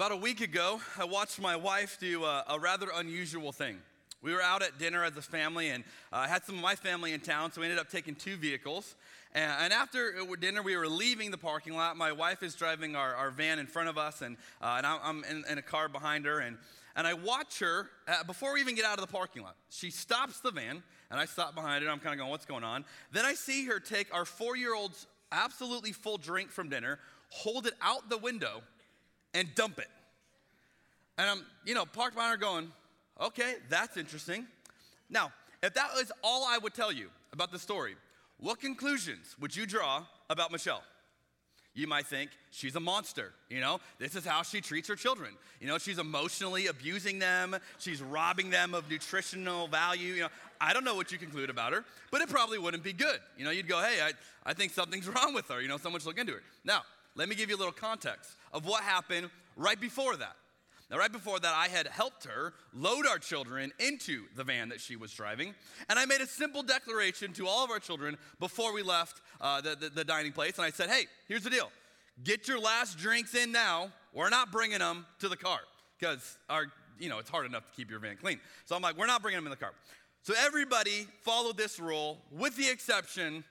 About a week ago, I watched my wife do a, a rather unusual thing. We were out at dinner as a family, and uh, I had some of my family in town, so we ended up taking two vehicles. And, and after dinner, we were leaving the parking lot. My wife is driving our, our van in front of us, and, uh, and I'm in, in, a car behind her. And, and I watch her, uh, before we even get out of the parking lot, she stops the van, and I stop behind her. I'm kind of going, What's going on? Then I see her take our four year old's absolutely full drink from dinner, hold it out the window, and dump it. And I'm, you know, parked behind her going, okay, that's interesting. Now, if that was all I would tell you about the story, what conclusions would you draw about Michelle? You might think she's a monster. You know, this is how she treats her children. You know, she's emotionally abusing them, she's robbing them of nutritional value. You know, I don't know what you conclude about her, but it probably wouldn't be good. You know, you'd go, hey, I, I think something's wrong with her. You know, someone should look into her. Now, let me give you a little context of what happened right before that. Now, right before that, I had helped her load our children into the van that she was driving. And I made a simple declaration to all of our children before we left uh, the, the, the dining place. And I said, hey, here's the deal get your last drinks in now. We're not bringing them to the car because our, you know, it's hard enough to keep your van clean. So I'm like, we're not bringing them in the car. So everybody followed this rule with the exception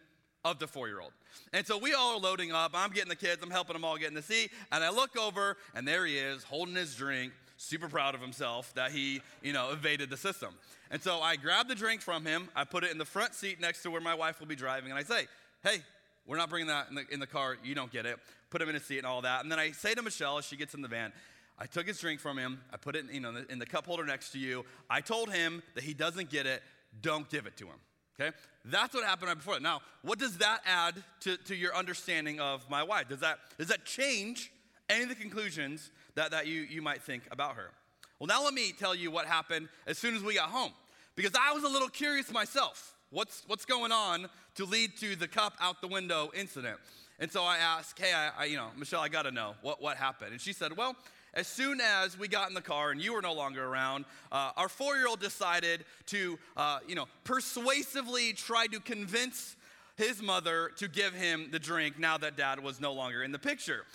of the four year old. And so we all are loading up. I'm getting the kids, I'm helping them all get in the seat. And I look over, and there he is holding his drink, super proud of himself that he, you know, evaded the system. And so I grab the drink from him, I put it in the front seat next to where my wife will be driving, and I say, hey, we're not bringing that in the, in the car. You don't get it. Put him in a seat and all that. And then I say to Michelle as she gets in the van, I took his drink from him. I put it in, you know, in the, in the cup holder next to you. I told him that he doesn't get it. Don't give it to him. Okay? That's what happened right before that. Now, what does that add to, to your understanding of my wife? Does that, does that change any of the conclusions that, that you, you might think about her? Well, now let me tell you what happened as soon as we got home. Because I was a little curious myself. What's, what's going on to lead to the cup out the window incident? And so I asked, hey, I, I you know, Michelle, I gotta know what, what happened. And she said, well, as soon as we got in the car and you were no longer around, uh, our four year old decided to, uh, you know, persuasively try to convince his mother to give him the drink now that dad was no longer in the picture.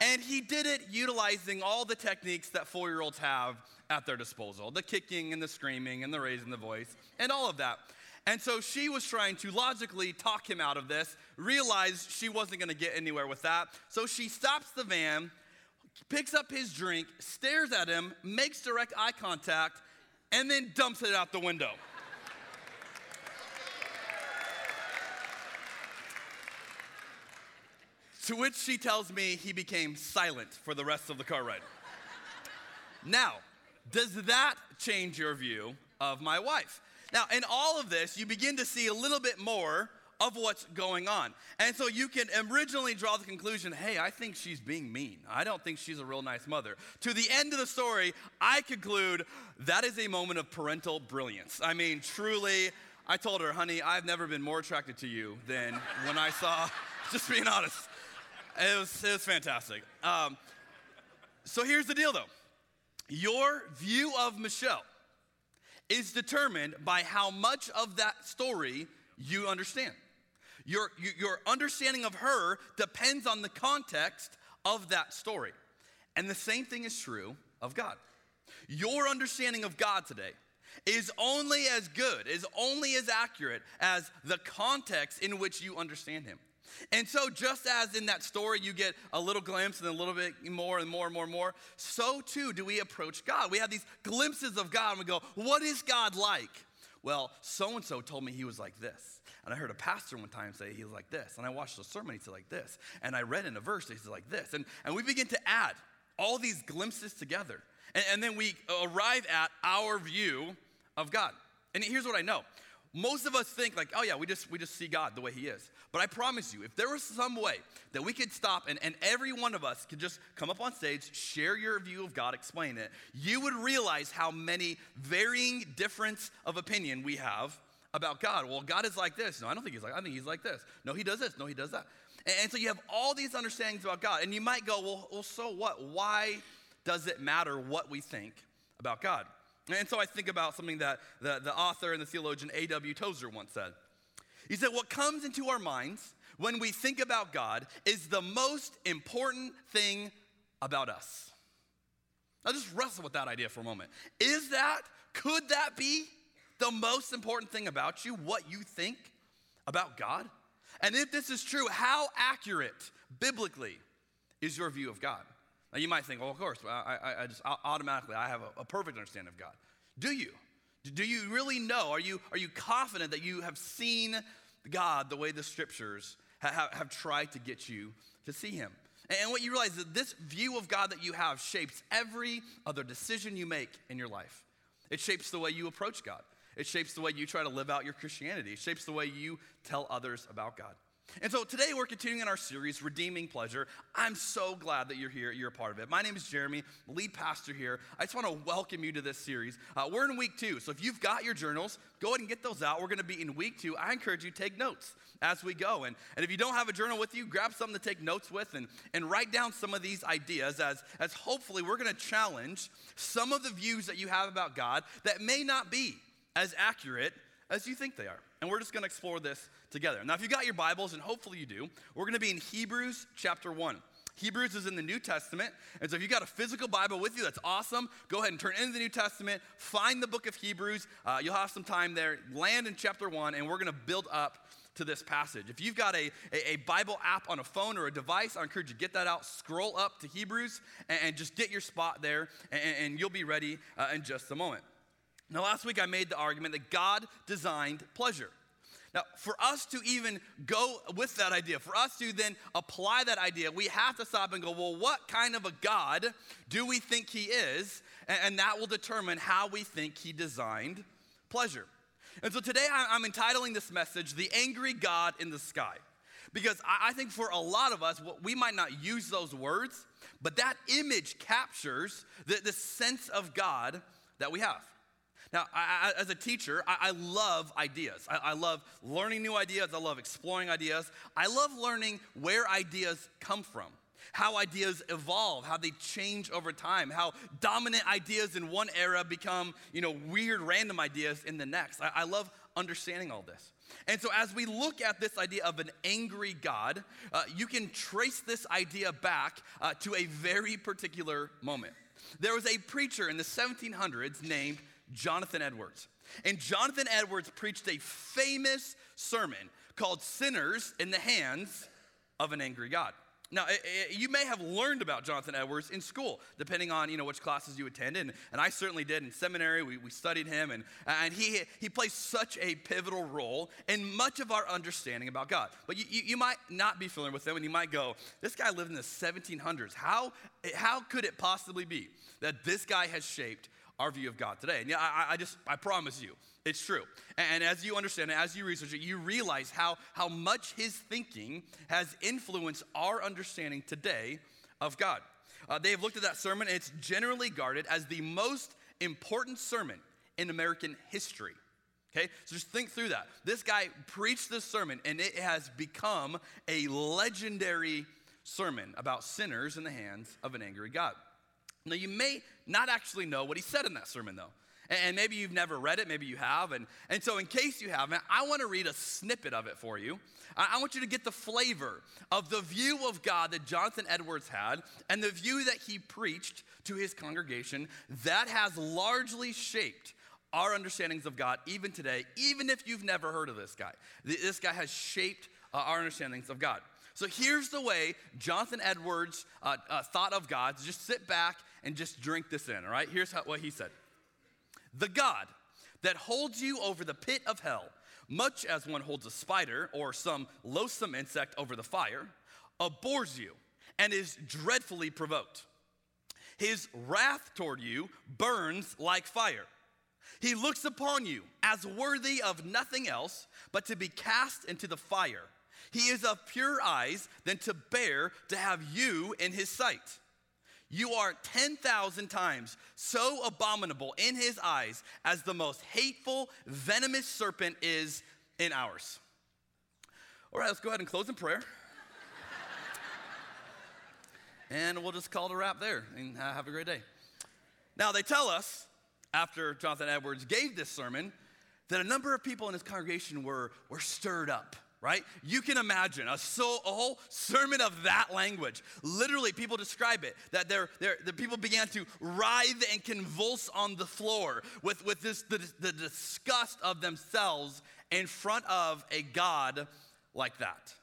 And he did it utilizing all the techniques that four year olds have at their disposal the kicking and the screaming and the raising the voice and all of that. And so she was trying to logically talk him out of this, realized she wasn't gonna get anywhere with that. So she stops the van picks up his drink, stares at him, makes direct eye contact, and then dumps it out the window. to which she tells me he became silent for the rest of the car ride. now, does that change your view of my wife? Now, in all of this, you begin to see a little bit more of what's going on. And so you can originally draw the conclusion hey, I think she's being mean. I don't think she's a real nice mother. To the end of the story, I conclude that is a moment of parental brilliance. I mean, truly, I told her, honey, I've never been more attracted to you than when I saw, just being honest. It was, it was fantastic. Um, so here's the deal though your view of Michelle is determined by how much of that story you understand. Your, your understanding of her depends on the context of that story. And the same thing is true of God. Your understanding of God today is only as good, is only as accurate as the context in which you understand Him. And so, just as in that story you get a little glimpse and a little bit more and more and more and more, so too do we approach God. We have these glimpses of God and we go, What is God like? Well, so and so told me he was like this. And I heard a pastor one time say he was like this. And I watched a sermon, he said like this. And I read in a verse, he said like this. And, and we begin to add all these glimpses together. And, and then we arrive at our view of God. And here's what I know most of us think like, oh yeah, we just we just see God the way He is. But I promise you, if there was some way that we could stop and, and every one of us could just come up on stage, share your view of God, explain it, you would realize how many varying difference of opinion we have about God. Well, God is like this. No, I don't think He's like. I think He's like this. No, He does this. No, He does that. And, and so you have all these understandings about God, and you might go, well, well, so what? Why does it matter what we think about God? And so I think about something that the, the author and the theologian A.W. Tozer once said. He said, What comes into our minds when we think about God is the most important thing about us. Now just wrestle with that idea for a moment. Is that, could that be the most important thing about you, what you think about God? And if this is true, how accurate biblically is your view of God? Now you might think, well, of course, I, I, I just automatically I have a, a perfect understanding of God. Do you? Do you really know? Are you, are you confident that you have seen God the way the scriptures have, have tried to get you to see Him? And what you realize is that this view of God that you have shapes every other decision you make in your life. It shapes the way you approach God. It shapes the way you try to live out your Christianity. It shapes the way you tell others about God. And so today we're continuing in our series, Redeeming Pleasure. I'm so glad that you're here, you're a part of it. My name is Jeremy, lead pastor here. I just want to welcome you to this series. Uh, we're in week two, so if you've got your journals, go ahead and get those out. We're going to be in week two. I encourage you to take notes as we go. And, and if you don't have a journal with you, grab something to take notes with and, and write down some of these ideas as, as hopefully we're going to challenge some of the views that you have about God that may not be as accurate as you think they are. And we're just going to explore this together. Now, if you got your Bibles, and hopefully you do, we're going to be in Hebrews chapter 1. Hebrews is in the New Testament. And so if you got a physical Bible with you, that's awesome. Go ahead and turn into the New Testament, find the book of Hebrews. Uh, you'll have some time there. Land in chapter 1, and we're going to build up to this passage. If you've got a, a, a, Bible app on a phone or a device, I encourage you to get that out, scroll up to Hebrews, and, and just get your spot there, and, and you'll be ready uh, in just a moment. Now, last week I made the argument that God designed pleasure. Now, for us to even go with that idea, for us to then apply that idea, we have to stop and go, well, what kind of a God do we think He is? And, that will determine how we think He designed pleasure. And so today I'm entitling this message, The Angry God in the Sky. Because I think for a lot of us, we might not use those words, but that image captures the, the sense of God that we have. Now, I, as a teacher, I, I love ideas. I, I, love learning new ideas. I love exploring ideas. I love learning where ideas come from, how ideas evolve, how they change over time, how dominant ideas in one era become, you know, weird, random ideas in the next. I, love understanding all this. And so, as we look at this idea of an angry God, uh, you can trace this idea back uh, to a very particular moment. There was a preacher in the 1700s named Jonathan Edwards. And Jonathan Edwards preached a famous sermon called Sinners in the Hands of an Angry God. Now, it, it, you may have learned about Jonathan Edwards in school, depending on you know which classes you attended, and, and I certainly did in seminary. We, we studied him, and, and he, he plays such a pivotal role in much of our understanding about God. But you, you, you might not be familiar with him, and you might go, "This guy lived in the 1700s. How how could it possibly be that this guy has shaped our view of God today. And yeah, I, I just, I promise you, it's true. And, as you understand it, as you research it, you realize how, how much his thinking has influenced our understanding today of God. Uh, they have looked at that sermon, and it's generally guarded as the most important sermon in American history. Okay, so just think through that. This guy preached this sermon, and it has become a legendary sermon about sinners in the hands of an angry God. Now, you may not actually know what he said in that sermon, though. And maybe you've never read it, maybe you have. And, and so, in case you haven't, I want to read a snippet of it for you. I, want you to get the flavor of the view of God that Jonathan Edwards had and the view that he preached to his congregation that has largely shaped our understandings of God even today, even if you've never heard of this guy. This guy has shaped uh, our understandings of God. So here's the way Jonathan Edwards uh, uh, thought of God. Just sit back and just drink this in, all right? Here's how, what he said The God that holds you over the pit of hell, much as one holds a spider or some loathsome insect over the fire, abhors you and is dreadfully provoked. His wrath toward you burns like fire. He looks upon you as worthy of nothing else but to be cast into the fire. He is of pure eyes than to bear to have you in his sight. You are 10,000 times so abominable in his eyes as the most hateful, venomous serpent is in ours. All right, let's go ahead and close in prayer. and we'll just call it a wrap there and have a great day. Now, they tell us after Jonathan Edwards gave this sermon that a number of people in his congregation were, were stirred up right? You can imagine a, so, a whole sermon of that language. Literally, people describe it that they're, they're, the people began to writhe and convulse on the floor with, with this, the, the disgust of themselves in front of a God like that.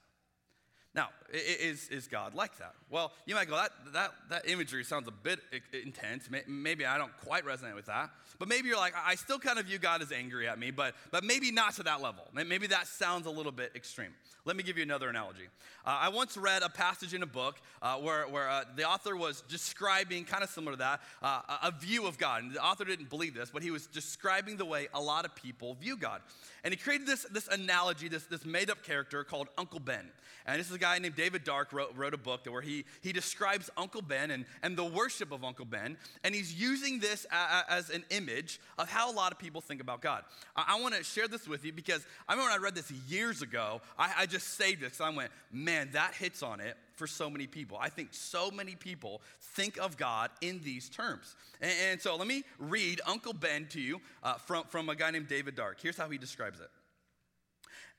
Now, is, is God like that? Well, you might go, that, that, that imagery sounds a bit intense. Maybe I don't quite resonate with that. But maybe you're like, I still kind of view God as angry at me, but, but maybe not to that level. Maybe that sounds a little bit extreme. Let me give you another analogy. Uh, I once read a passage in a book uh, where, where uh, the author was describing, kind of similar to that, uh, a view of God. And the author didn't believe this, but he was describing the way a lot of people view God. And he created this, this analogy, this, this made up character called Uncle Ben. And this is guy named David Dark wrote, wrote a book where he, he describes Uncle Ben and, and the worship of Uncle Ben. And he's using this a, a, as an image of how a lot of people think about God. I, I want to share this with you because I remember when I read this years ago, I, I just saved this. So I went, man, that hits on it for so many people. I think so many people think of God in these terms. And, and so let me read Uncle Ben to you uh, from, from a guy named David Dark. Here's how he describes it.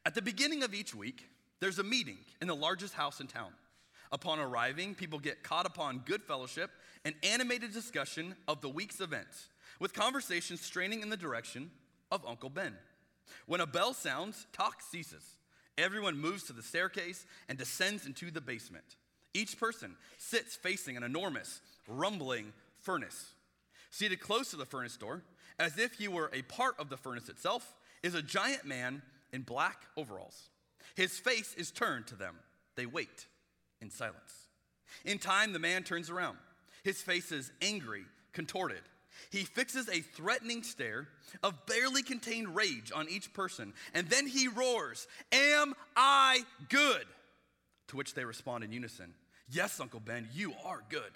At the beginning of each week, there's a meeting in the largest house in town. Upon arriving, people get caught upon good fellowship and animated discussion of the week's events, with conversations straining in the direction of Uncle Ben. When a bell sounds, talk ceases. Everyone moves to the staircase and descends into the basement. Each person sits facing an enormous, rumbling furnace. Seated close to the furnace door, as if he were a part of the furnace itself, is a giant man in black overalls. His face is turned to them. They wait in silence. In time, the man turns around. His face is angry, contorted. He fixes a threatening stare of barely contained rage on each person, and then he roars, Am I good? To which they respond in unison, Yes, Uncle Ben, you are good.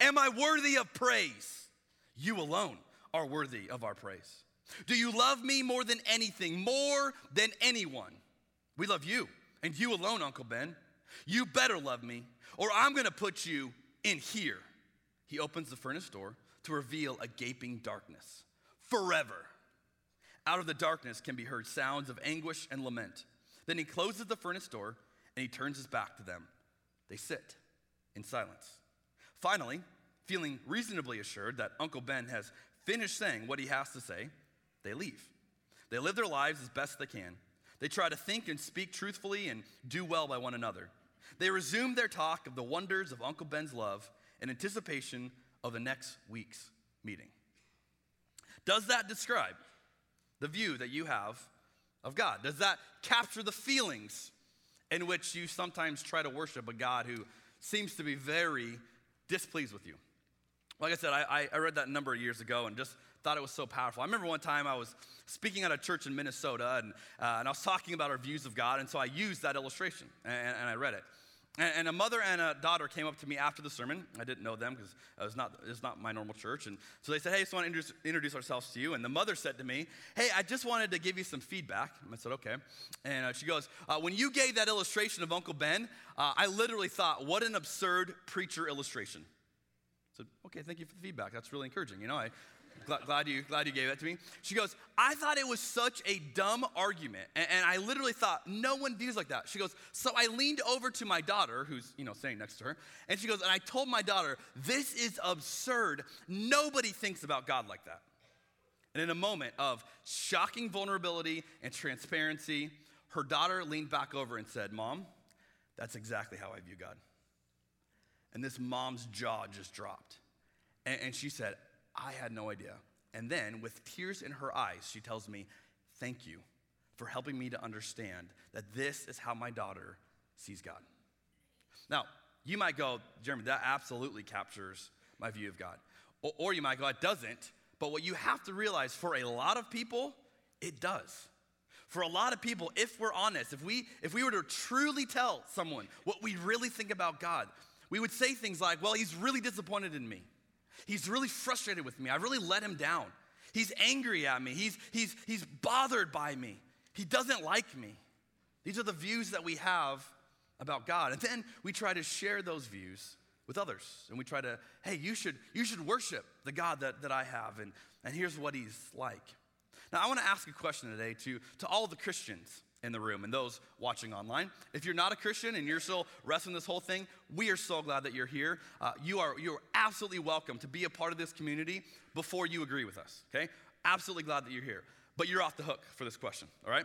Am I worthy of praise? You alone are worthy of our praise. Do you love me more than anything, more than anyone? We love you, and you alone, Uncle Ben. You better love me, or I'm gonna put you in here. He opens the furnace door to reveal a gaping darkness forever. Out of the darkness can be heard sounds of anguish and lament. Then he closes the furnace door and he turns his back to them. They sit in silence. Finally, feeling reasonably assured that Uncle Ben has finished saying what he has to say, they leave. They live their lives as best they can, they try to think and speak truthfully and do well by one another. They resume their talk of the wonders of Uncle Ben's love in anticipation of the next week's meeting. Does that describe the view that you have of God? Does that capture the feelings in which you sometimes try to worship a God who seems to be very displeased with you? Like I said, I, I read that a number of years ago and just thought it was so powerful. I remember one time I was speaking at a church in Minnesota and, uh, and I was talking about our views of God, and so I used that illustration and, and I read it. And, a mother and a daughter came up to me after the sermon. I didn't know them because it was not, it was not my normal church. And so they said, Hey, I just want to introduce, introduce, ourselves to you. And the mother said to me, Hey, I just wanted to give you some feedback. And I said, Okay. And uh, she goes, uh, When you gave that illustration of Uncle Ben, uh, I literally thought, What an absurd preacher illustration. I said, Okay, thank you for the feedback. That's really encouraging. You know, I, glad, you, glad you gave that to me. She goes, I thought it was such a dumb argument. And, and, I literally thought, no one views like that. She goes, so I leaned over to my daughter, who's, you know, sitting next to her. And she goes, and I told my daughter, this is absurd. Nobody thinks about God like that. And in a moment of shocking vulnerability and transparency, her daughter leaned back over and said, Mom, that's exactly how I view God. And this mom's jaw just dropped. And, and she said, I had no idea. And then, with tears in her eyes, she tells me, Thank you for helping me to understand that this is how my daughter sees God. Now, you might go, Jeremy, that absolutely captures my view of God. Or, you might go, it doesn't. But what you have to realize for a lot of people, it does. For a lot of people, if we're honest, if we if we were to truly tell someone what we really think about God, we would say things like, "Well, he's really disappointed in me. He's really frustrated with me. I really let him down. He's angry at me. He's he's he's bothered by me. He doesn't like me." These are the views that we have about God. And then we try to share those views with others. And we try to, hey, you should, you should worship the God that, that I have, and, and here's what he's like. Now, I want to ask a question today to, to all the Christians in the room and those watching online. If you're not a Christian and you're still wrestling this whole thing, we are so glad that you're here. Uh, you, are, you are absolutely welcome to be a part of this community before you agree with us, okay? Absolutely glad that you're here. But you're off the hook for this question, all right?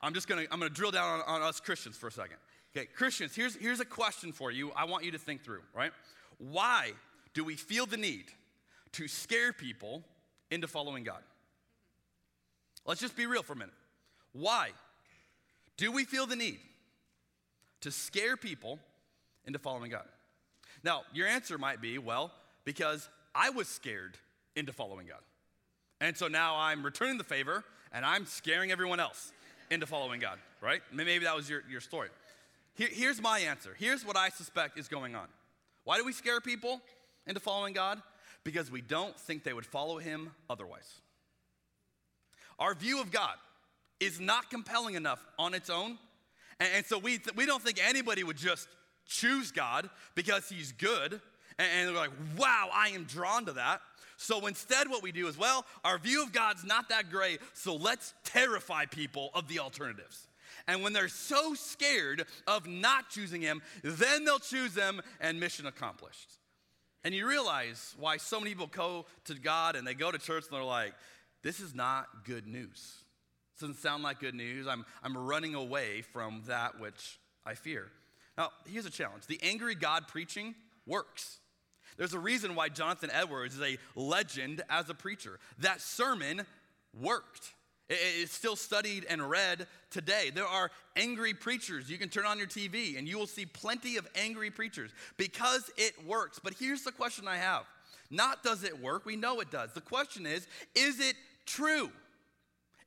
I'm just gonna, I'm gonna drill down on, on us Christians for a second. Okay, Christians, here's, here's a question for you I want you to think through, right? Why do we feel the need to scare people into following God? Let's just be real for a minute. Why do we feel the need to scare people into following God? Now, your answer might be, well, because I was scared into following God. And so now I'm returning the favor and I'm scaring everyone else into following God, right? Maybe that was your, your story. Here, here's my answer. Here's what I suspect is going on. Why do we scare people into following God? Because we don't think they would follow Him otherwise. Our view of God is not compelling enough on its own. And, and so we, th- we don't think anybody would just choose God because He's good. And, and they're like, wow, I am drawn to that. So instead, what we do is, well, our view of God's not that great, so let's terrify people of the alternatives. And when they're so scared of not choosing him, then they'll choose him and mission accomplished. And you realize why so many people go to God and they go to church and they're like, this is not good news. Doesn't sound like good news. I'm, I'm running away from that which I fear. Now, here's a challenge the angry God preaching works. There's a reason why Jonathan Edwards is a legend as a preacher. That sermon worked. It's still studied and read today. There are angry preachers. You can turn on your TV and you will see plenty of angry preachers because it works. But here's the question I have Not does it work, we know it does. The question is, is it true?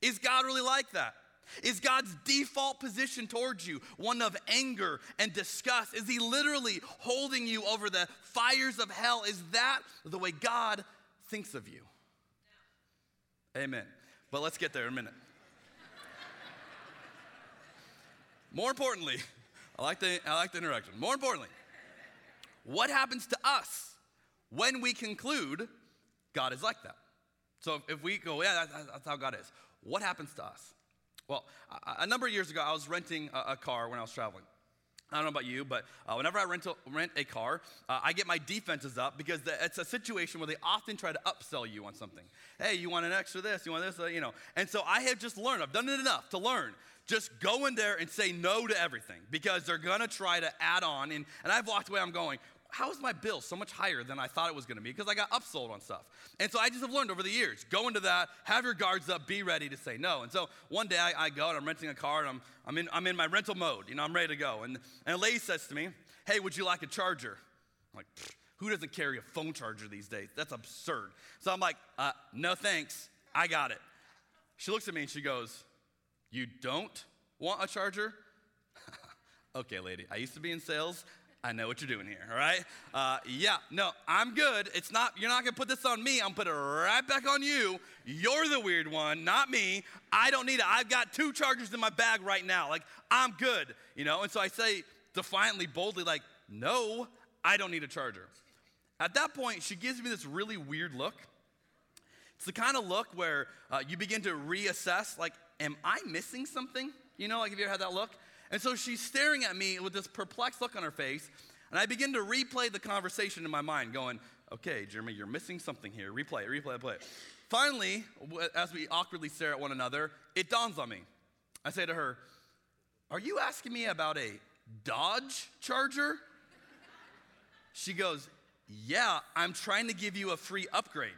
Is God really like that? Is God's default position towards you one of anger and disgust? Is He literally holding you over the fires of hell? Is that the way God thinks of you? Amen. But let's get there in a minute. More importantly, I like, the, I like the introduction. More importantly, what happens to us when we conclude God is like that? So if we go, yeah, that's how God is, what happens to us? Well, a number of years ago, I was renting a car when I was traveling. I don't know about you, but uh, whenever I rent a, rent a car, uh, I get my defenses up because the, it's a situation where they often try to upsell you on something. Hey, you want an extra this? You want this? Uh, you know. And so I have just learned. I've done it enough to learn. Just go in there and say no to everything because they're gonna try to add on. And, and I've walked away. I'm going how is my bill so much higher than I thought it was going to be? Because I got upsold on stuff. And so I just have learned over the years go into that, have your guards up, be ready to say no. And so one day I, I go and I'm renting a car and I'm, I'm, in, I'm in my rental mode. You know, I'm ready to go. And, and a lady says to me, Hey, would you like a charger? I'm like, who doesn't carry a phone charger these days? That's absurd. So I'm like, uh, No thanks. I got it. She looks at me and she goes, You don't want a charger? okay, lady, I used to be in sales. I know what you're doing here, all right? Uh, yeah, no, I'm good. It's not, you're not gonna put this on me. I'm put it right back on you. You're the weird one, not me. I don't need it. I've got two chargers in my bag right now. Like, I'm good, you know? And so I say defiantly, boldly, like, no, I don't need a charger. At that point, she gives me this really weird look. It's the kind of look where uh, you begin to reassess, like, am I missing something? You know, like, have you ever had that look? And so she's staring at me with this perplexed look on her face. And I begin to replay the conversation in my mind, going, okay, Jeremy, you're missing something here. Replay it, replay it, play it. Finally, as we awkwardly stare at one another, it dawns on me. I say to her, Are you asking me about a Dodge Charger? She goes, Yeah, I'm trying to give you a free upgrade.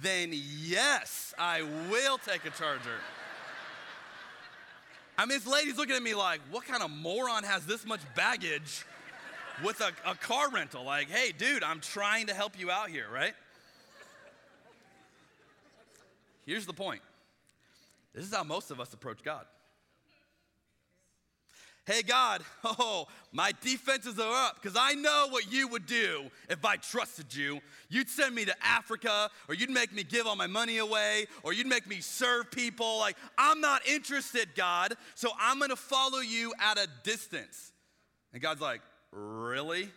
then yes, I will take a charger. I mean, this lady's looking at me like, what kind of moron has this much baggage with a, a car rental. Like, hey, dude, I'm trying to help you out here, right? Here's the point this is how most of us approach God. Hey, God, oh, my defenses are up because I know what you would do if I trusted you. You'd send me to Africa, or you'd make me give all my money away, or you'd make me serve people. Like, I'm not interested, God, so I'm gonna follow you at a distance. And God's like, Really?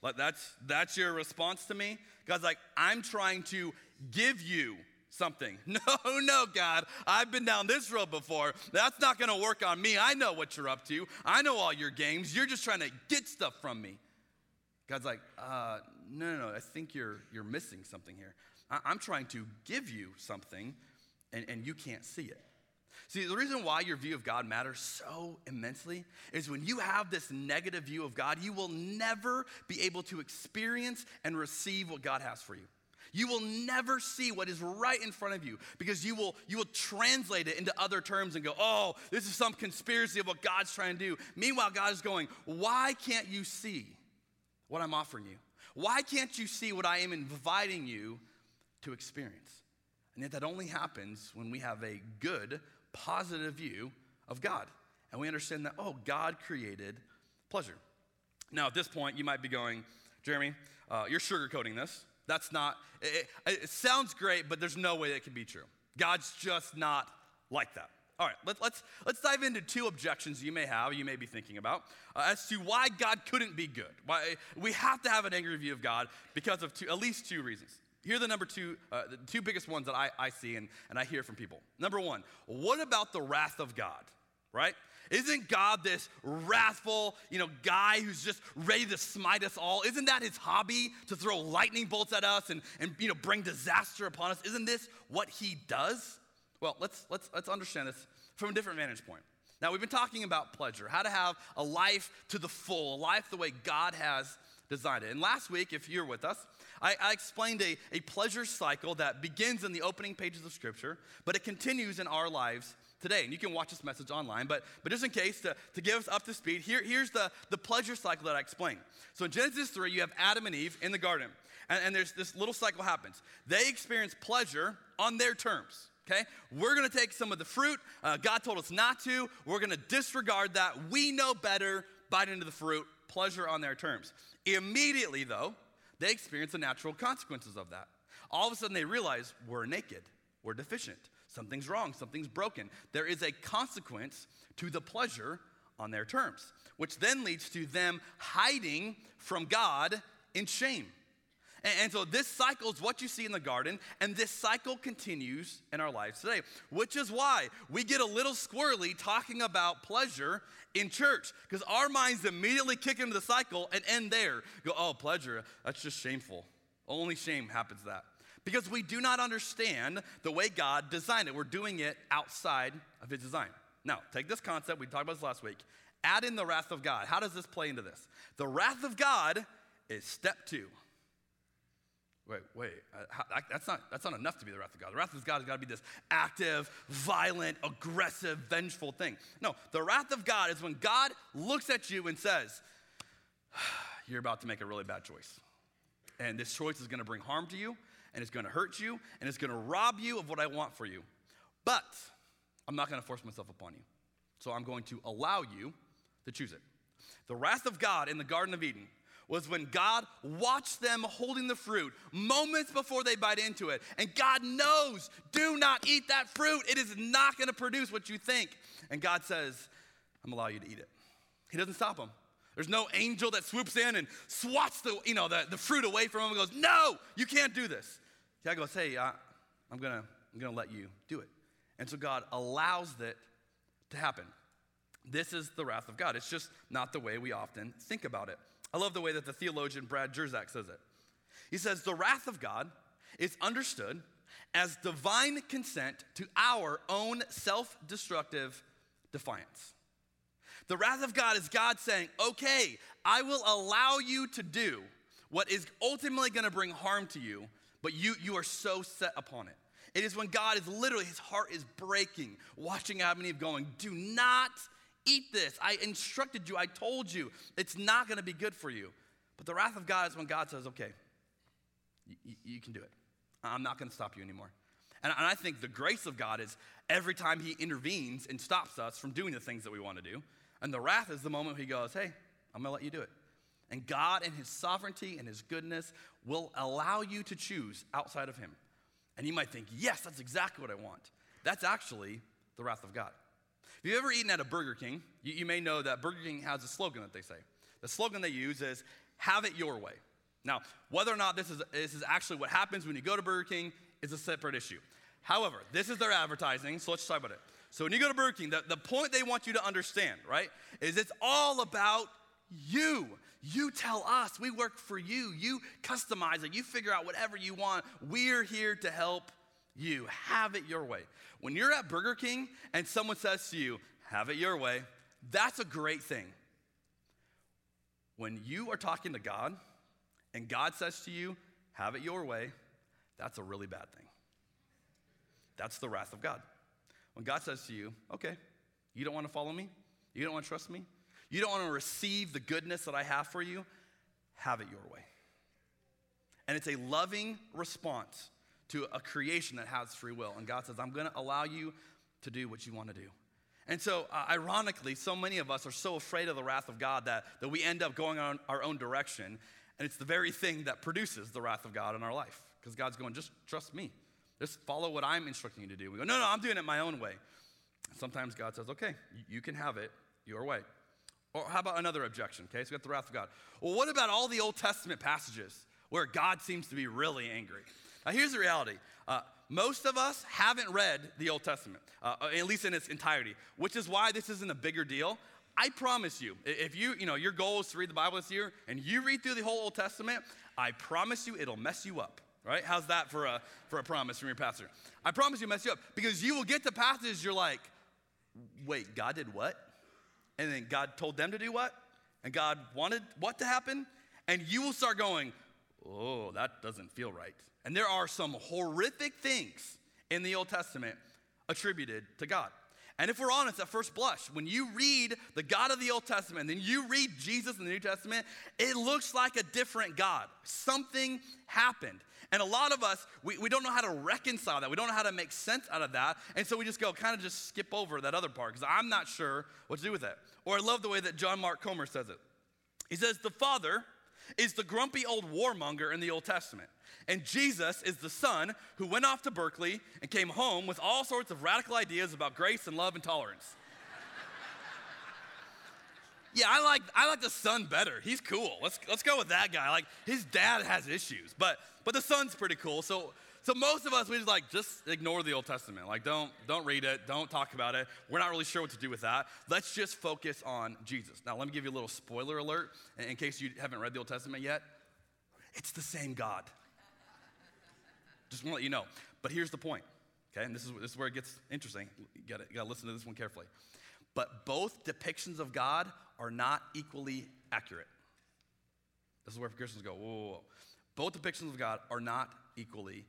Like, that's, that's your response to me? God's like, I'm trying to give you something. No, no, God, I've been down this road before. That's not gonna work on me. I know what you're up to. I know all your games. You're just trying to get stuff from me. God's like, uh, no, no, no, I think you're, you're missing something here. I, am trying to give you something, and, and you can't see it. See, the reason why your view of God matters so immensely is when you have this negative view of God, you will never be able to experience and receive what God has for you. You will never see what is right in front of you because you will, you will translate it into other terms and go, oh, this is some conspiracy of what God's trying to do. Meanwhile, God is going, why can't you see what I'm offering you? Why can't you see what I am inviting you to experience? And yet, that only happens when we have a good, positive view of God. And we understand that, oh, God created pleasure. Now, at this point, you might be going, Jeremy, uh, you're sugarcoating this. That's not, it, it, sounds great, but there's no way that can be true. God's just not like that. All right, let, us let's, let's dive into two objections you may have, you may be thinking about, uh, as to why God couldn't be good. Why we have to have an angry view of God because of two, at least two reasons. Here are the number two, uh, the two biggest ones that I, I see and, and I hear from people. Number one, what about the wrath of God, right? Isn't God this wrathful, you know, guy who's just ready to smite us all? Isn't that his hobby to throw lightning bolts at us and, and you know, bring disaster upon us? Isn't this what he does? Well, let's, let's, let's understand this from a different vantage point. Now, we've been talking about pleasure, how to have a life to the full, a life the way God has designed it. And last week, if you're with us, I, I, explained a, a pleasure cycle that begins in the opening pages of Scripture, but it continues in our lives today. And you can watch this message online, but, but just in case, to, to give us up to speed, here, here's the, the pleasure cycle that I explained. So in Genesis 3, you have Adam and Eve in the garden, and, and there's this little cycle happens. They experience pleasure on their terms. Okay, we're gonna take some of the fruit. Uh, God told us not to. We're gonna disregard that. We know better. Bite into the fruit. Pleasure on their terms. Immediately, though, they experience the natural consequences of that. All of a sudden, they realize we're naked, we're deficient. Something's wrong, something's broken. There is a consequence to the pleasure on their terms, which then leads to them hiding from God in shame. And, and, so this cycle is what you see in the garden, and this cycle continues in our lives today, which is why we get a little squirrely talking about pleasure in church, because our minds immediately kick into the cycle and end there. Go, oh, pleasure, that's just shameful. Only shame happens that because we do not understand the way God designed it. We're doing it outside of His design. Now, take this concept, we talked about this last week, add in the wrath of God. How does this play into this? The wrath of God is step two. Wait, wait, uh, that's, not, that's not enough to be the wrath of God. The wrath of God has got to be this active, violent, aggressive, vengeful thing. No, the wrath of God is when God looks at you and says, You're about to make a really bad choice. And this choice is going to bring harm to you, and it's going to hurt you and it's going to rob you of what I want for you. But I'm not going to force myself upon you. So I'm going to allow you to choose it. The wrath of God in the Garden of Eden was when God watched them holding the fruit moments before they bite into it. And God knows, do not eat that fruit. It is not going to produce what you think. And God says, I'm allow you to eat it. He doesn't stop them. There's no angel that swoops in and swats the, you know, the, the fruit away from him and goes, no, you can't do this. God goes, hey, I, uh, I'm gonna, I'm gonna let you do it. And so God allows that to happen. This is the wrath of God. It's just not the way we often think about it. I love the way that the theologian Brad Jersak says it. He says, The wrath of God is understood as divine consent to our own self destructive defiance. The wrath of God is God saying, Okay, I will allow you to do what is ultimately going to bring harm to you but you, you are so set upon it. It is when God is literally, his heart is breaking, watching Adam and Eve going, Do not eat this. I instructed you. I told you. It's not going to be good for you. But the wrath of God is when God says, okay, you, you can do it. I'm not going to stop you anymore. And, and I think the grace of God is every time He intervenes and stops us from doing the things that we want to do. And the wrath is the moment He goes, hey, I'm going to let you do it. And God, in His sovereignty and His goodness, will allow you to choose outside of Him. And you might think, yes, that's exactly what I want. That's actually the wrath of God. If you've ever eaten at a Burger King, you, you may know that Burger King has a slogan that they say. The slogan they use is, have it your way. Now, whether or not this is, this is actually what happens when you go to Burger King is a separate issue. However, this is their advertising, so let's talk about it. So when you go to Burger King, the, the point they want you to understand, right, is it's all about you. You tell us, we work for you. You customize it. You figure out whatever you want. We're here to help you. Have it your way. When you're at Burger King and someone says to you, have it your way, that's a great thing. When you are talking to God and God says to you, have it your way, that's a really bad thing. That's the wrath of God. When God says to you, okay, you don't want to follow me? You don't want to trust me? You don't want to receive the goodness that I have for you? Have it your way. And it's a loving response to a creation that has free will. And God says, I'm going to allow you to do what you want to do. And so, uh, ironically, so many of us are so afraid of the wrath of God that, that we end up going on our own direction. And it's the very thing that produces the wrath of God in our life. Because God's going, just trust me. Just follow what I'm instructing you to do. We go, no, no, I'm doing it my own way. Sometimes God says, okay, you can have it your way. Or how about another objection? Okay, so we got the wrath of God. Well, what about all the Old Testament passages where God seems to be really angry? Now, here's the reality. Uh, most of us haven't read the Old Testament, uh, at least in its entirety, which is why this isn't a bigger deal. I promise you, if you, you know, your goal is to read the Bible this year and you read through the whole Old Testament, I promise you it'll mess you up right? How's that for a, for a promise from your pastor? I promise you, mess you up because you will get to passages you're like, wait, God did what? And then God told them to do what? And God wanted what to happen? And you will start going, oh, that doesn't feel right. And there are some horrific things in the Old Testament attributed to God. And if we're honest, at first blush, when you read the God of the Old Testament, then you read Jesus in the New Testament, it looks like a different God. Something happened. And a lot of us, we, we don't know how to reconcile that. We don't know how to make sense out of that. And so we just go, kind of just skip over that other part because I'm not sure what to do with that. Or I love the way that John Mark Comer says it. He says, The Father is the grumpy old warmonger in the Old Testament. And Jesus is the son who went off to Berkeley and came home with all sorts of radical ideas about grace and love and tolerance. Yeah, I like I like the son better. He's cool. Let's let's go with that guy. Like his dad has issues, but but the son's pretty cool. So so most of us we just like just ignore the Old Testament. Like don't don't read it, don't talk about it. We're not really sure what to do with that. Let's just focus on Jesus. Now let me give you a little spoiler alert in, case you haven't read the Old Testament yet. It's the same God. Just want to let you know. But here's the point. Okay, and this is this is where it gets interesting. You got you got to listen to this one carefully. But both depictions of God are not equally accurate. This is where Christians go, whoa, whoa, whoa. Both depictions of God are not equally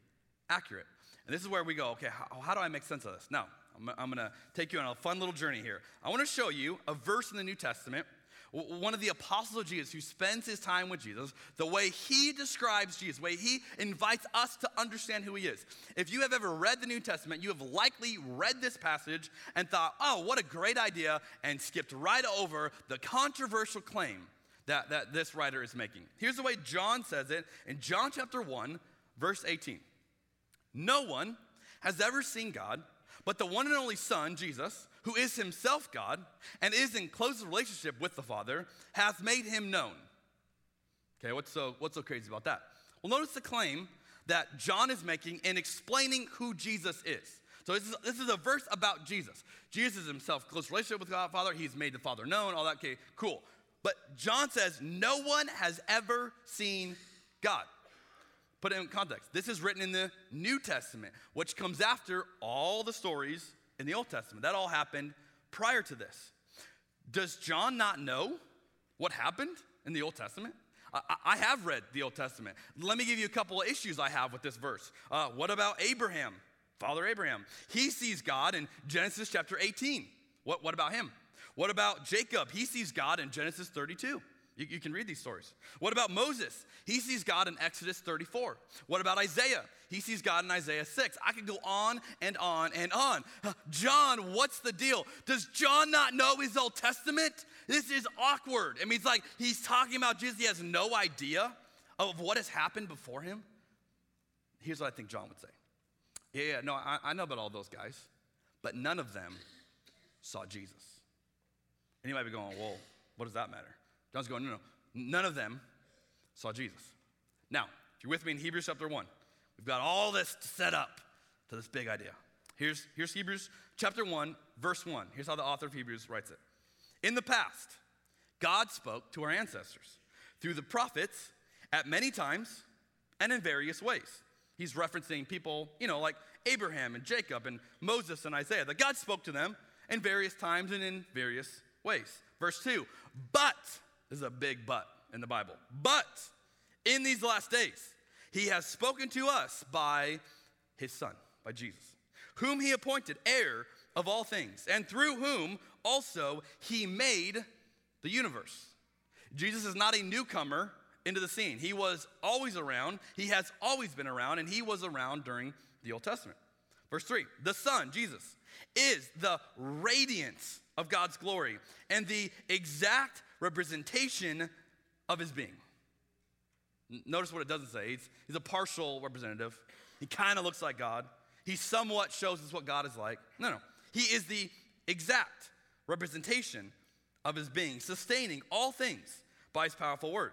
accurate. And this is where we go, okay, how, oh, how do I make sense of this? Now, I'm, I'm going to take you on a fun little journey here. I want to show you a verse in the New Testament one of the apostles of Jesus who spends his time with Jesus, the way he describes Jesus, the way he invites us to understand who he is. If you have ever read the New Testament, you have likely read this passage and thought, oh, what a great idea, and skipped right over the controversial claim that, that this writer is making. Here's the way John says it in John chapter 1, verse 18. No one has ever seen God, but the one and only Son, Jesus, who is himself God and is in close relationship with the Father, hath made him known. Okay, what's so, what's so crazy about that? Well, notice the claim that John is making in explaining who Jesus is. So this is, this is a verse about Jesus. Jesus is himself close relationship with God Father. He's made the Father known, all that. Okay, cool. But John says no one has ever seen God. Put it in context. This is written in the New Testament, which comes after all the stories in the Old Testament. That all happened prior to this. Does John not know what happened in the Old Testament? I, have read the Old Testament. Let me give you a couple of issues I have with this verse. Uh, what about Abraham, Father Abraham? He sees God in Genesis chapter 18. What, what about him? What about Jacob? He sees God in Genesis 32. You, you, can read these stories. What about Moses? He sees God in Exodus 34. What about Isaiah? He sees God in Isaiah 6. I could go on and on and on. Uh, John, what's the deal? Does John not know his Old Testament? This is awkward. I mean, it's like he's talking about Jesus. He has no idea of what has happened before him. Here's what I think John would say Yeah, yeah, no, I, I know about all those guys, but none of them saw Jesus. And you might be going, well, what does that matter? John's going, no, no, none of them saw Jesus. Now, if you're with me in Hebrews chapter 1, we've got all this set up to this big idea. Here's, here's Hebrews chapter 1, verse 1. Here's how the author of Hebrews writes it. In the past, God spoke to our ancestors through the prophets at many times and in various ways. He's referencing people, you know, like Abraham and Jacob and Moses and Isaiah, that God spoke to them in various times and in various ways. Verse 2 But this is a big but in the Bible. But in these last days, he has spoken to us by his Son, by Jesus, whom he appointed heir of all things, and through whom also he made the universe. Jesus is not a newcomer into the scene. He was always around, he has always been around, and he was around during the Old Testament. Verse 3 The Son, Jesus, is the radiance of God's glory and the exact representation of his being. Notice what it doesn't say. He's, he's a partial representative. He kind of looks like God. He somewhat shows us what God is like. No, no. He is the exact representation of his being, sustaining all things by his powerful word.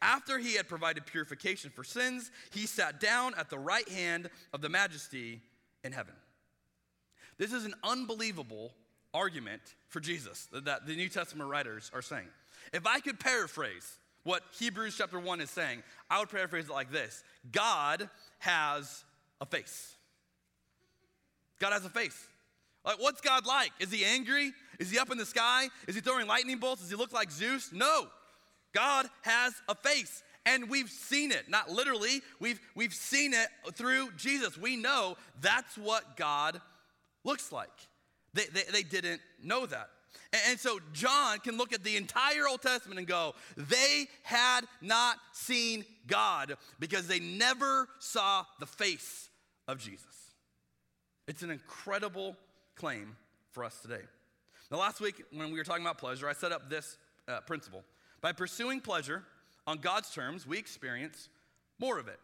After he had provided purification for sins, he sat down at the right hand of the majesty in heaven. This is an unbelievable argument for Jesus that the New Testament writers are saying. If I could paraphrase what Hebrews chapter 1 is saying, I would paraphrase it like this God has a face. God has a face. Like, what's God like? Is he angry? Is he up in the sky? Is he throwing lightning bolts? Does he look like Zeus? No. God has a face. And we've seen it, not literally, we've, we've seen it through Jesus. We know that's what God looks like. They, they, they didn't know that. And, and so John can look at the entire Old Testament and go, they had not seen God because they never saw the face of Jesus. It's an incredible claim for us today. Now, last week when we were talking about pleasure, I set up this uh, principle. By pursuing pleasure on God's terms, we experience more of it.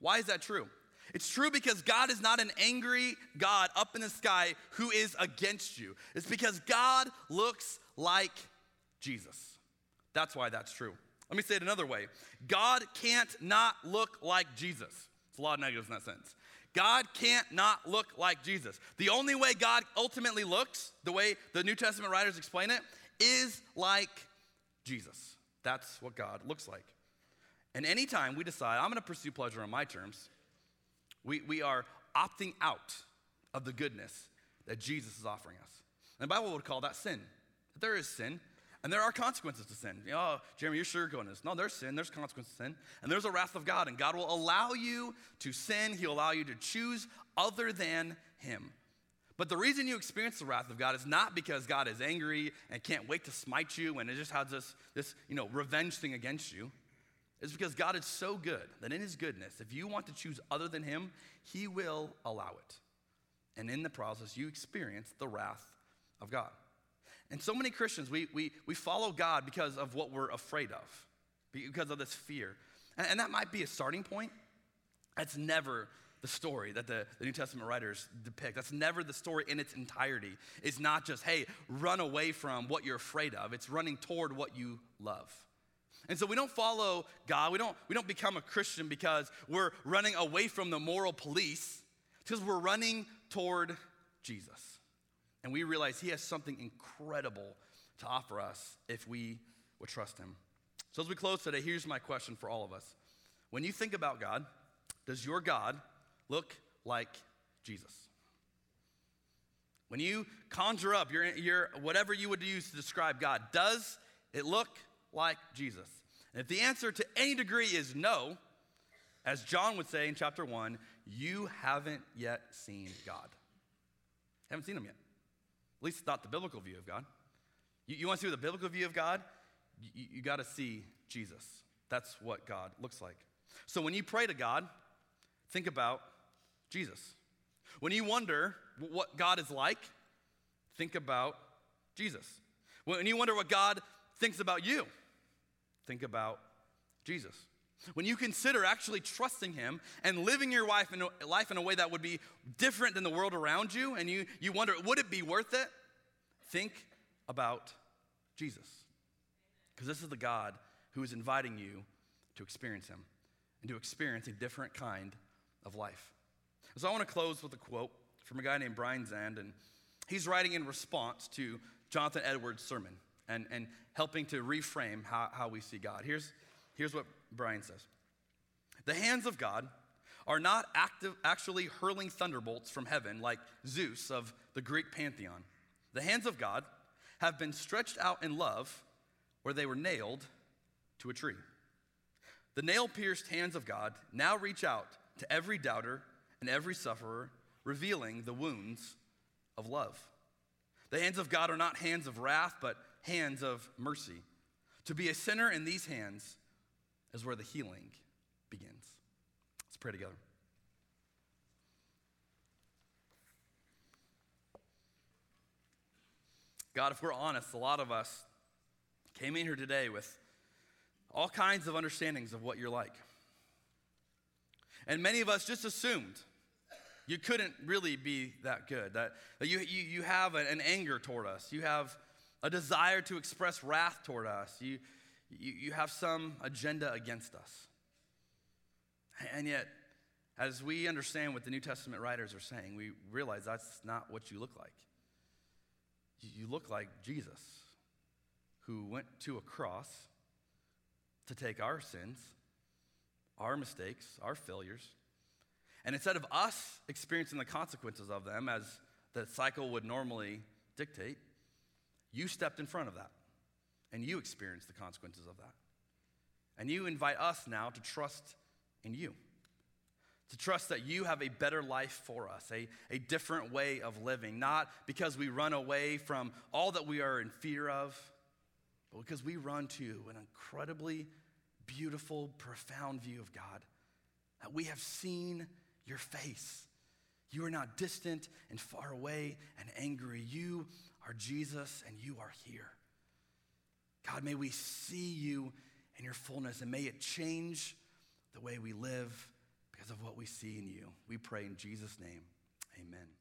Why is that true? It's true because God is not an angry God up in the sky who is against you. It's because God looks like Jesus. That's why that's true. Let me say it another way God can't not look like Jesus. It's a lot of negatives in that sense. God can't not look like Jesus. The only way God ultimately looks, the way the New Testament writers explain it, is like Jesus. That's what God looks like. And anytime we decide, I'm going to pursue pleasure on my terms, we, we are opting out of the goodness that Jesus is offering us. And the Bible would call that sin. There is sin, and there are consequences to sin. You know, oh, Jeremy, you're sugarcoating this. No, there's sin, there's consequences to sin, and there's a wrath of God, and God will allow you to sin. He'll allow you to choose other than Him. But the reason you experience the wrath of God is not because God is angry and can't wait to smite you and it just has this, this you know, revenge thing against you is because God is so good that in His goodness, if you want to choose other than Him, He will allow it. And in the process, you experience the wrath of God. And so many Christians, we, we, we follow God because of what we're afraid of, because of this fear. And, and that might be a starting point. That's never the story that the, the, New Testament writers depict. That's never the story in its entirety. It's not just, hey, run away from what you're afraid of, it's running toward what you love. And so we don't follow God. We don't, we don't become a Christian because we're running away from the moral police, because we're running toward Jesus. And we realize He has something incredible to offer us if we would trust Him. So as we close today, here's my question for all of us. When you think about God, does your God look like Jesus? When you conjure up your, your whatever you would use to describe God, does it look like Jesus? And if the answer to any degree is no, as John would say in chapter 1, you haven't yet seen God. Haven't seen him yet. At least not the biblical view of God. You, you want to see the biblical view of God? You, you got to see Jesus. That's what God looks like. So when you pray to God, think about Jesus. When you wonder what God is like, think about Jesus. When you wonder what God thinks about you, think about Jesus. When you consider actually trusting Him and living your life in a, life in a way that would be different than the world around you, and you, you wonder, would it be worth it? Think about Jesus. Because this is the God who is inviting you to experience Him and to experience a different kind of life. So I want to close with a quote from a guy named Brian Zahnd, and he's writing in response to Jonathan Edwards' sermon and, and helping to reframe how, how we see God. Here's, here's what Brian says The hands of God are not active, actually hurling thunderbolts from heaven like Zeus of the Greek pantheon. The hands of God have been stretched out in love where they were nailed to a tree. The nail pierced hands of God now reach out to every doubter and every sufferer, revealing the wounds of love. The hands of God are not hands of wrath, but hands of mercy. To be a sinner in these hands is where the healing begins. Let's pray together. God, if we're honest, a lot of us came in here today with all kinds of understandings of what you're like. And many of us just assumed you couldn't really be that good, that, that you, you, you have an anger toward us, you have a desire to express wrath toward us, you, you, you have some agenda against us. And yet, as we understand what the New Testament writers are saying, we realize that's not what you look like. You look like Jesus, who went to a cross to take our sins, our mistakes, our failures, and instead of us experiencing the consequences of them as the cycle would normally dictate, you stepped in front of that and you experienced the consequences of that. And you invite us now to trust in you, to trust that you have a better life for us, a, a different way of living, not because we run away from all that we are in fear of, but because we run to an incredibly beautiful, profound view of God, that we have seen your face. You are not distant and far away and angry. You are Jesus and you are here. God, may we see you in your fullness and may it change the way we live because of what we see in you. We pray in Jesus' name. Amen.